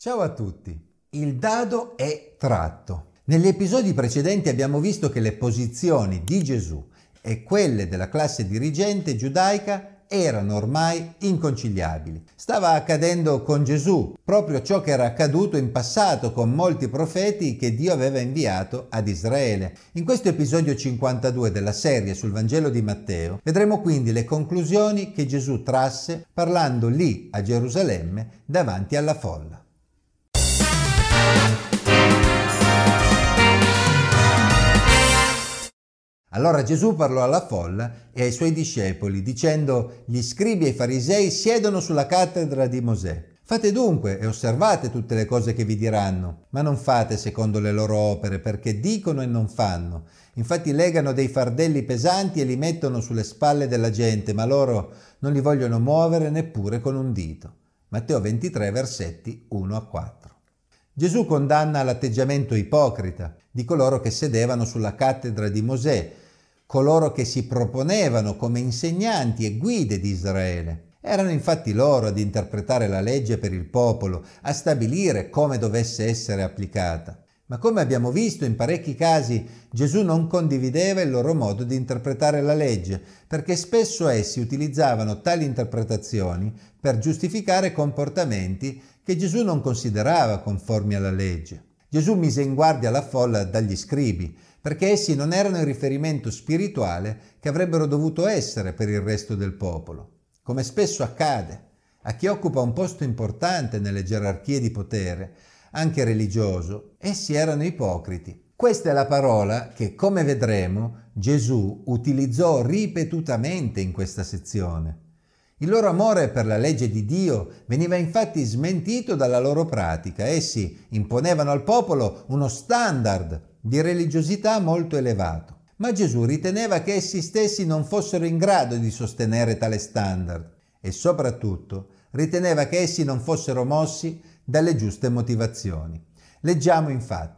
Ciao a tutti. Il dado è tratto. Negli episodi precedenti abbiamo visto che le posizioni di Gesù e quelle della classe dirigente giudaica erano ormai inconciliabili. Stava accadendo con Gesù proprio ciò che era accaduto in passato con molti profeti che Dio aveva inviato ad Israele. In questo episodio 52 della serie sul Vangelo di Matteo vedremo quindi le conclusioni che Gesù trasse parlando lì a Gerusalemme davanti alla folla. Allora Gesù parlò alla folla e ai suoi discepoli dicendo gli scribi e i farisei siedono sulla cattedra di Mosè. Fate dunque e osservate tutte le cose che vi diranno, ma non fate secondo le loro opere, perché dicono e non fanno. Infatti legano dei fardelli pesanti e li mettono sulle spalle della gente, ma loro non li vogliono muovere neppure con un dito. Matteo 23, versetti 1 a 4. Gesù condanna l'atteggiamento ipocrita di coloro che sedevano sulla cattedra di Mosè, coloro che si proponevano come insegnanti e guide di Israele. Erano infatti loro ad interpretare la legge per il popolo, a stabilire come dovesse essere applicata. Ma come abbiamo visto in parecchi casi, Gesù non condivideva il loro modo di interpretare la legge, perché spesso essi utilizzavano tali interpretazioni per giustificare comportamenti che Gesù non considerava conformi alla legge. Gesù mise in guardia la folla dagli scribi, perché essi non erano il riferimento spirituale che avrebbero dovuto essere per il resto del popolo, come spesso accade a chi occupa un posto importante nelle gerarchie di potere, anche religioso, essi erano ipocriti. Questa è la parola che, come vedremo, Gesù utilizzò ripetutamente in questa sezione. Il loro amore per la legge di Dio veniva infatti smentito dalla loro pratica. Essi imponevano al popolo uno standard di religiosità molto elevato. Ma Gesù riteneva che essi stessi non fossero in grado di sostenere tale standard e soprattutto riteneva che essi non fossero mossi dalle giuste motivazioni. Leggiamo infatti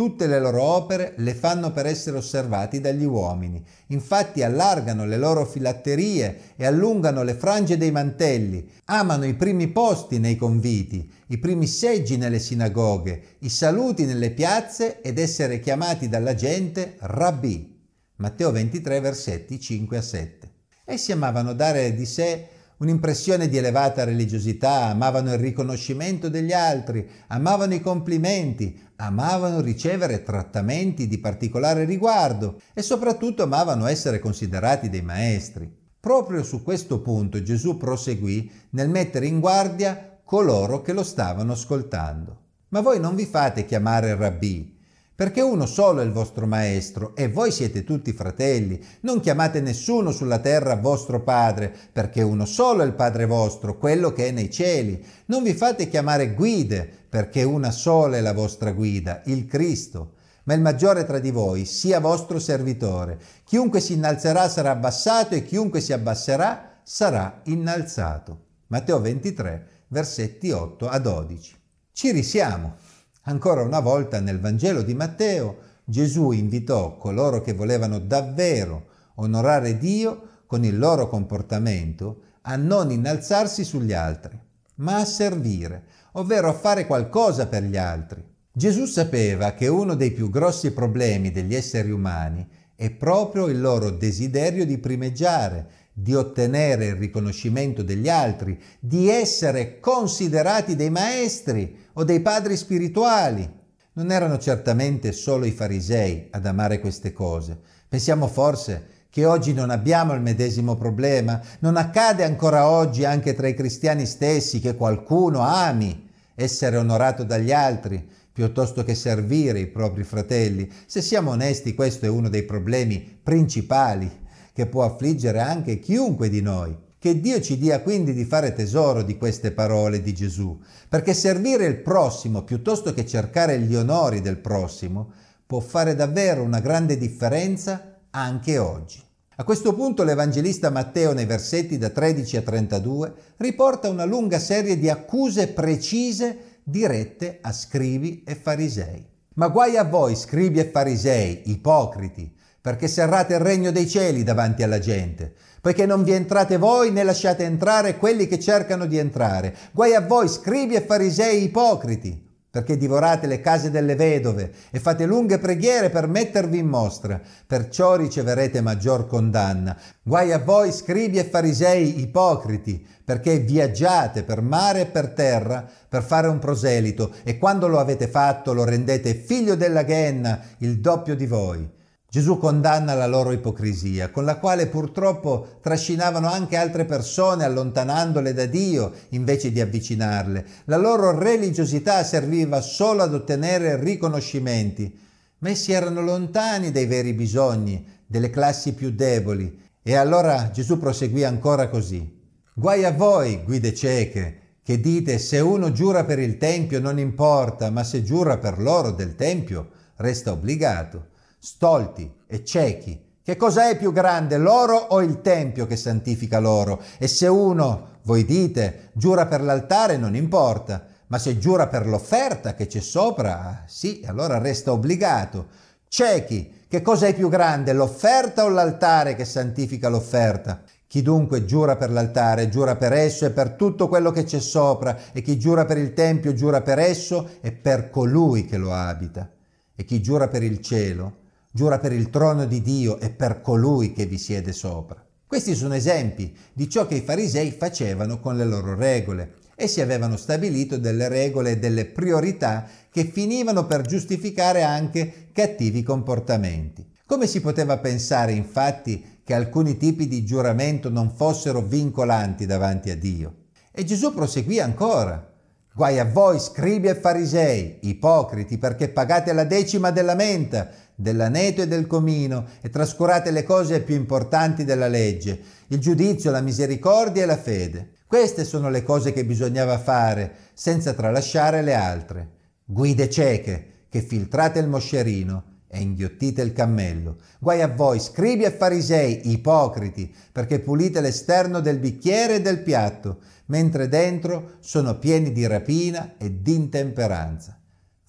Tutte le loro opere le fanno per essere osservati dagli uomini. Infatti allargano le loro filatterie e allungano le frange dei mantelli. Amano i primi posti nei conviti, i primi seggi nelle sinagoghe, i saluti nelle piazze ed essere chiamati dalla gente rabbì. Matteo 23 versetti 5 a 7. Essi amavano dare di sé un'impressione di elevata religiosità, amavano il riconoscimento degli altri, amavano i complimenti, amavano ricevere trattamenti di particolare riguardo e soprattutto amavano essere considerati dei maestri. Proprio su questo punto Gesù proseguì nel mettere in guardia coloro che lo stavano ascoltando. Ma voi non vi fate chiamare rabbì, perché uno solo è il vostro maestro e voi siete tutti fratelli. Non chiamate nessuno sulla terra vostro padre, perché uno solo è il Padre vostro, quello che è nei cieli. Non vi fate chiamare guide, perché una sola è la vostra guida, il Cristo. Ma il maggiore tra di voi sia vostro servitore. Chiunque si innalzerà sarà abbassato e chiunque si abbasserà sarà innalzato. Matteo 23, versetti 8 a 12. Ci risiamo. Ancora una volta nel Vangelo di Matteo Gesù invitò coloro che volevano davvero onorare Dio con il loro comportamento a non innalzarsi sugli altri, ma a servire, ovvero a fare qualcosa per gli altri. Gesù sapeva che uno dei più grossi problemi degli esseri umani è proprio il loro desiderio di primeggiare, di ottenere il riconoscimento degli altri, di essere considerati dei maestri o dei padri spirituali. Non erano certamente solo i farisei ad amare queste cose. Pensiamo forse che oggi non abbiamo il medesimo problema? Non accade ancora oggi anche tra i cristiani stessi che qualcuno ami essere onorato dagli altri piuttosto che servire i propri fratelli? Se siamo onesti, questo è uno dei problemi principali che può affliggere anche chiunque di noi. Che Dio ci dia quindi di fare tesoro di queste parole di Gesù, perché servire il prossimo piuttosto che cercare gli onori del prossimo può fare davvero una grande differenza anche oggi. A questo punto l'Evangelista Matteo nei versetti da 13 a 32 riporta una lunga serie di accuse precise dirette a scribi e farisei. Ma guai a voi, scribi e farisei, ipocriti, perché serrate il regno dei cieli davanti alla gente, poiché non vi entrate voi né lasciate entrare quelli che cercano di entrare. Guai a voi, scribi e farisei ipocriti, perché divorate le case delle vedove e fate lunghe preghiere per mettervi in mostra, perciò riceverete maggior condanna. Guai a voi, scribi e farisei ipocriti, perché viaggiate per mare e per terra per fare un proselito, e quando lo avete fatto lo rendete figlio della ghenna, il doppio di voi. Gesù condanna la loro ipocrisia, con la quale purtroppo trascinavano anche altre persone allontanandole da Dio invece di avvicinarle. La loro religiosità serviva solo ad ottenere riconoscimenti, ma essi erano lontani dai veri bisogni, delle classi più deboli. E allora Gesù proseguì ancora così. Guai a voi, guide cieche, che dite se uno giura per il Tempio non importa, ma se giura per l'oro del Tempio resta obbligato stolti e ciechi. Che cosa è più grande, l'oro o il tempio che santifica l'oro? E se uno, voi dite, giura per l'altare, non importa, ma se giura per l'offerta che c'è sopra, sì, allora resta obbligato. Ciechi, che cosa è più grande, l'offerta o l'altare che santifica l'offerta? Chi dunque giura per l'altare, giura per esso e per tutto quello che c'è sopra, e chi giura per il tempio, giura per esso e per colui che lo abita. E chi giura per il cielo, giura per il trono di Dio e per colui che vi siede sopra. Questi sono esempi di ciò che i farisei facevano con le loro regole. Essi avevano stabilito delle regole e delle priorità che finivano per giustificare anche cattivi comportamenti. Come si poteva pensare infatti che alcuni tipi di giuramento non fossero vincolanti davanti a Dio? E Gesù proseguì ancora. Guai a voi, scribi e farisei, ipocriti, perché pagate la decima della menta, dell'aneto e del comino e trascurate le cose più importanti della legge, il giudizio, la misericordia e la fede. Queste sono le cose che bisognava fare, senza tralasciare le altre. Guide cieche, che filtrate il moscerino e inghiottite il cammello. Guai a voi, scribi e farisei, ipocriti, perché pulite l'esterno del bicchiere e del piatto, mentre dentro sono pieni di rapina e di intemperanza.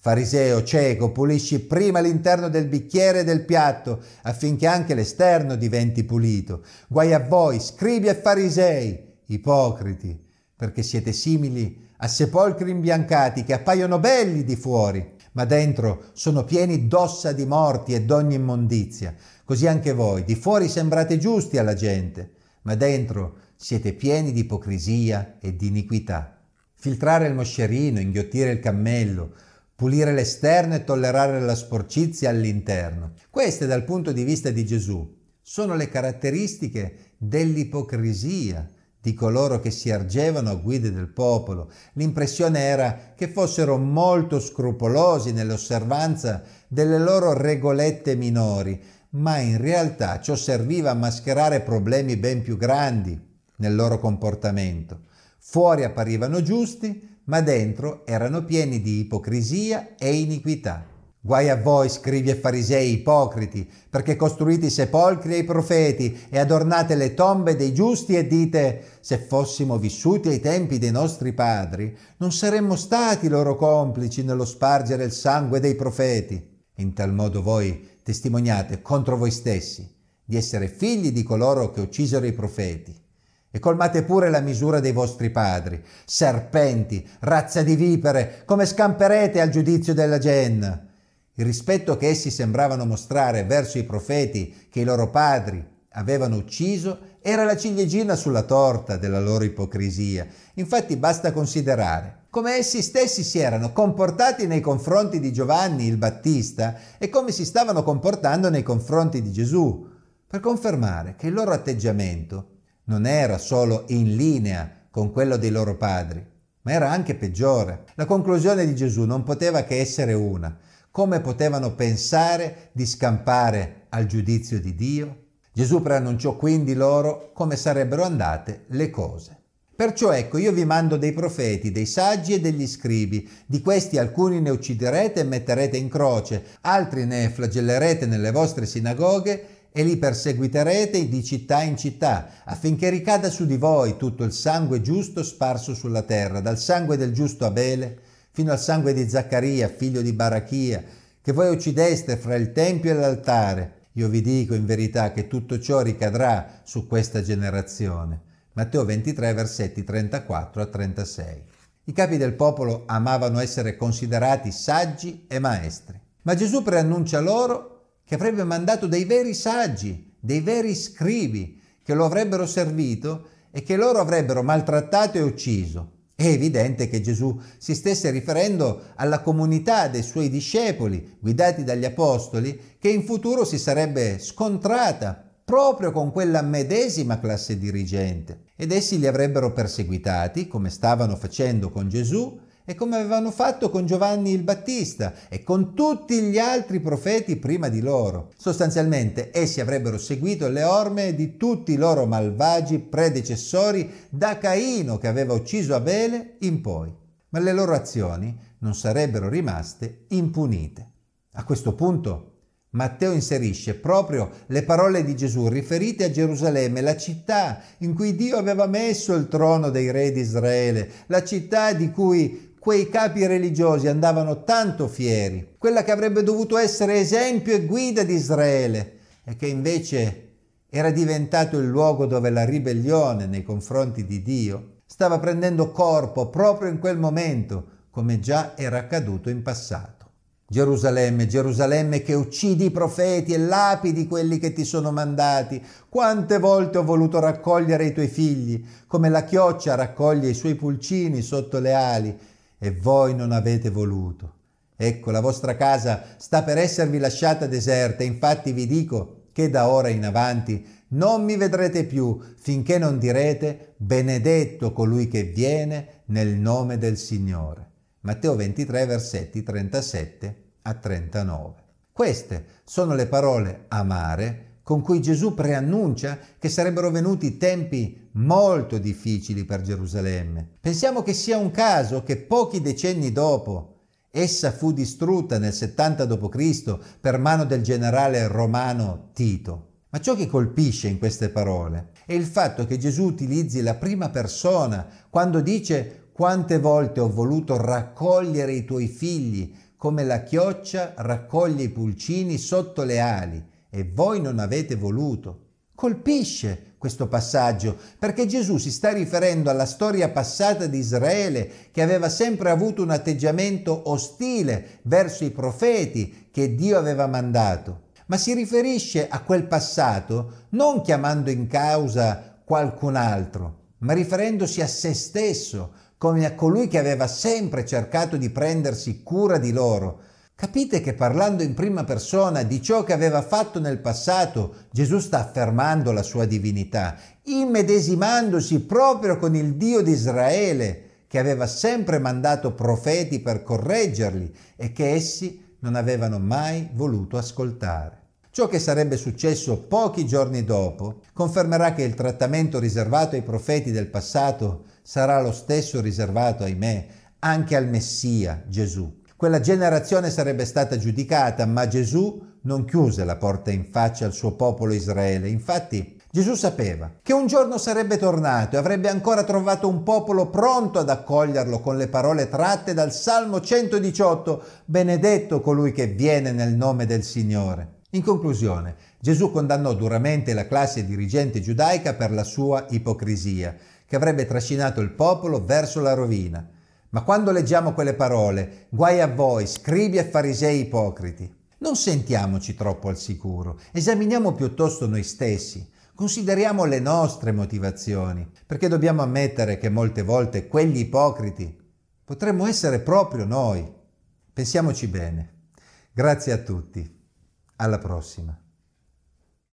Fariseo cieco, pulisci prima l'interno del bicchiere e del piatto affinché anche l'esterno diventi pulito. Guai a voi, scribi e farisei, ipocriti, perché siete simili a sepolcri imbiancati che appaiono belli di fuori, ma dentro sono pieni d'ossa di morti e d'ogni immondizia. Così anche voi, di fuori sembrate giusti alla gente, ma dentro siete pieni di ipocrisia e di iniquità. Filtrare il moscerino, inghiottire il cammello, pulire l'esterno e tollerare la sporcizia all'interno. Queste dal punto di vista di Gesù sono le caratteristiche dell'ipocrisia di coloro che si ergevano a guide del popolo. L'impressione era che fossero molto scrupolosi nell'osservanza delle loro regolette minori, ma in realtà ciò serviva a mascherare problemi ben più grandi nel loro comportamento. Fuori apparivano giusti, ma dentro erano pieni di ipocrisia e iniquità. Guai a voi, scrivi e farisei ipocriti, perché costruite i sepolcri ai profeti e adornate le tombe dei giusti e dite, se fossimo vissuti ai tempi dei nostri padri, non saremmo stati loro complici nello spargere il sangue dei profeti. In tal modo voi testimoniate contro voi stessi di essere figli di coloro che uccisero i profeti e colmate pure la misura dei vostri padri. Serpenti, razza di vipere, come scamperete al giudizio della genna? Il rispetto che essi sembravano mostrare verso i profeti che i loro padri avevano ucciso era la ciliegina sulla torta della loro ipocrisia. Infatti basta considerare come essi stessi si erano comportati nei confronti di Giovanni il Battista e come si stavano comportando nei confronti di Gesù, per confermare che il loro atteggiamento non era solo in linea con quello dei loro padri, ma era anche peggiore. La conclusione di Gesù non poteva che essere una. Come potevano pensare di scampare al giudizio di Dio? Gesù preannunciò quindi loro come sarebbero andate le cose. Perciò ecco, io vi mando dei profeti, dei saggi e degli scribi. Di questi alcuni ne ucciderete e metterete in croce, altri ne flagellerete nelle vostre sinagoghe e li perseguiterete di città in città, affinché ricada su di voi tutto il sangue giusto sparso sulla terra, dal sangue del giusto Abele fino al sangue di Zaccaria, figlio di Barachia, che voi uccideste fra il Tempio e l'altare. Io vi dico in verità che tutto ciò ricadrà su questa generazione. Matteo 23, versetti 34 a 36. I capi del popolo amavano essere considerati saggi e maestri, ma Gesù preannuncia loro che avrebbe mandato dei veri saggi, dei veri scribi, che lo avrebbero servito e che loro avrebbero maltrattato e ucciso. È evidente che Gesù si stesse riferendo alla comunità dei suoi discepoli, guidati dagli apostoli, che in futuro si sarebbe scontrata proprio con quella medesima classe dirigente ed essi li avrebbero perseguitati come stavano facendo con Gesù e come avevano fatto con Giovanni il Battista e con tutti gli altri profeti prima di loro. Sostanzialmente essi avrebbero seguito le orme di tutti i loro malvagi predecessori da Caino che aveva ucciso Abele in poi, ma le loro azioni non sarebbero rimaste impunite. A questo punto Matteo inserisce proprio le parole di Gesù riferite a Gerusalemme, la città in cui Dio aveva messo il trono dei re di Israele, la città di cui quei capi religiosi andavano tanto fieri, quella che avrebbe dovuto essere esempio e guida di Israele e che invece era diventato il luogo dove la ribellione nei confronti di Dio stava prendendo corpo proprio in quel momento, come già era accaduto in passato. Gerusalemme, Gerusalemme che uccidi i profeti e lapidi quelli che ti sono mandati. Quante volte ho voluto raccogliere i tuoi figli, come la chioccia raccoglie i suoi pulcini sotto le ali, e voi non avete voluto. Ecco, la vostra casa sta per esservi lasciata deserta, infatti vi dico che da ora in avanti non mi vedrete più finché non direte benedetto colui che viene nel nome del Signore. Matteo 23 versetti 37 a 39. Queste sono le parole amare con cui Gesù preannuncia che sarebbero venuti tempi molto difficili per Gerusalemme. Pensiamo che sia un caso che pochi decenni dopo essa fu distrutta nel 70 d.C. per mano del generale romano Tito. Ma ciò che colpisce in queste parole è il fatto che Gesù utilizzi la prima persona quando dice quante volte ho voluto raccogliere i tuoi figli come la chioccia raccoglie i pulcini sotto le ali e voi non avete voluto. Colpisce questo passaggio perché Gesù si sta riferendo alla storia passata di Israele che aveva sempre avuto un atteggiamento ostile verso i profeti che Dio aveva mandato, ma si riferisce a quel passato non chiamando in causa qualcun altro, ma riferendosi a se stesso, come a colui che aveva sempre cercato di prendersi cura di loro. Capite che parlando in prima persona di ciò che aveva fatto nel passato, Gesù sta affermando la sua divinità, immedesimandosi proprio con il Dio di Israele, che aveva sempre mandato profeti per correggerli e che essi non avevano mai voluto ascoltare. Ciò che sarebbe successo pochi giorni dopo confermerà che il trattamento riservato ai profeti del passato sarà lo stesso riservato, ahimè, anche al Messia, Gesù. Quella generazione sarebbe stata giudicata, ma Gesù non chiuse la porta in faccia al suo popolo Israele. Infatti, Gesù sapeva che un giorno sarebbe tornato e avrebbe ancora trovato un popolo pronto ad accoglierlo con le parole tratte dal Salmo 118, benedetto colui che viene nel nome del Signore. In conclusione, Gesù condannò duramente la classe dirigente giudaica per la sua ipocrisia che avrebbe trascinato il popolo verso la rovina. Ma quando leggiamo quelle parole, guai a voi, scribi e farisei ipocriti, non sentiamoci troppo al sicuro, esaminiamo piuttosto noi stessi, consideriamo le nostre motivazioni, perché dobbiamo ammettere che molte volte quegli ipocriti potremmo essere proprio noi. Pensiamoci bene. Grazie a tutti. Alla prossima.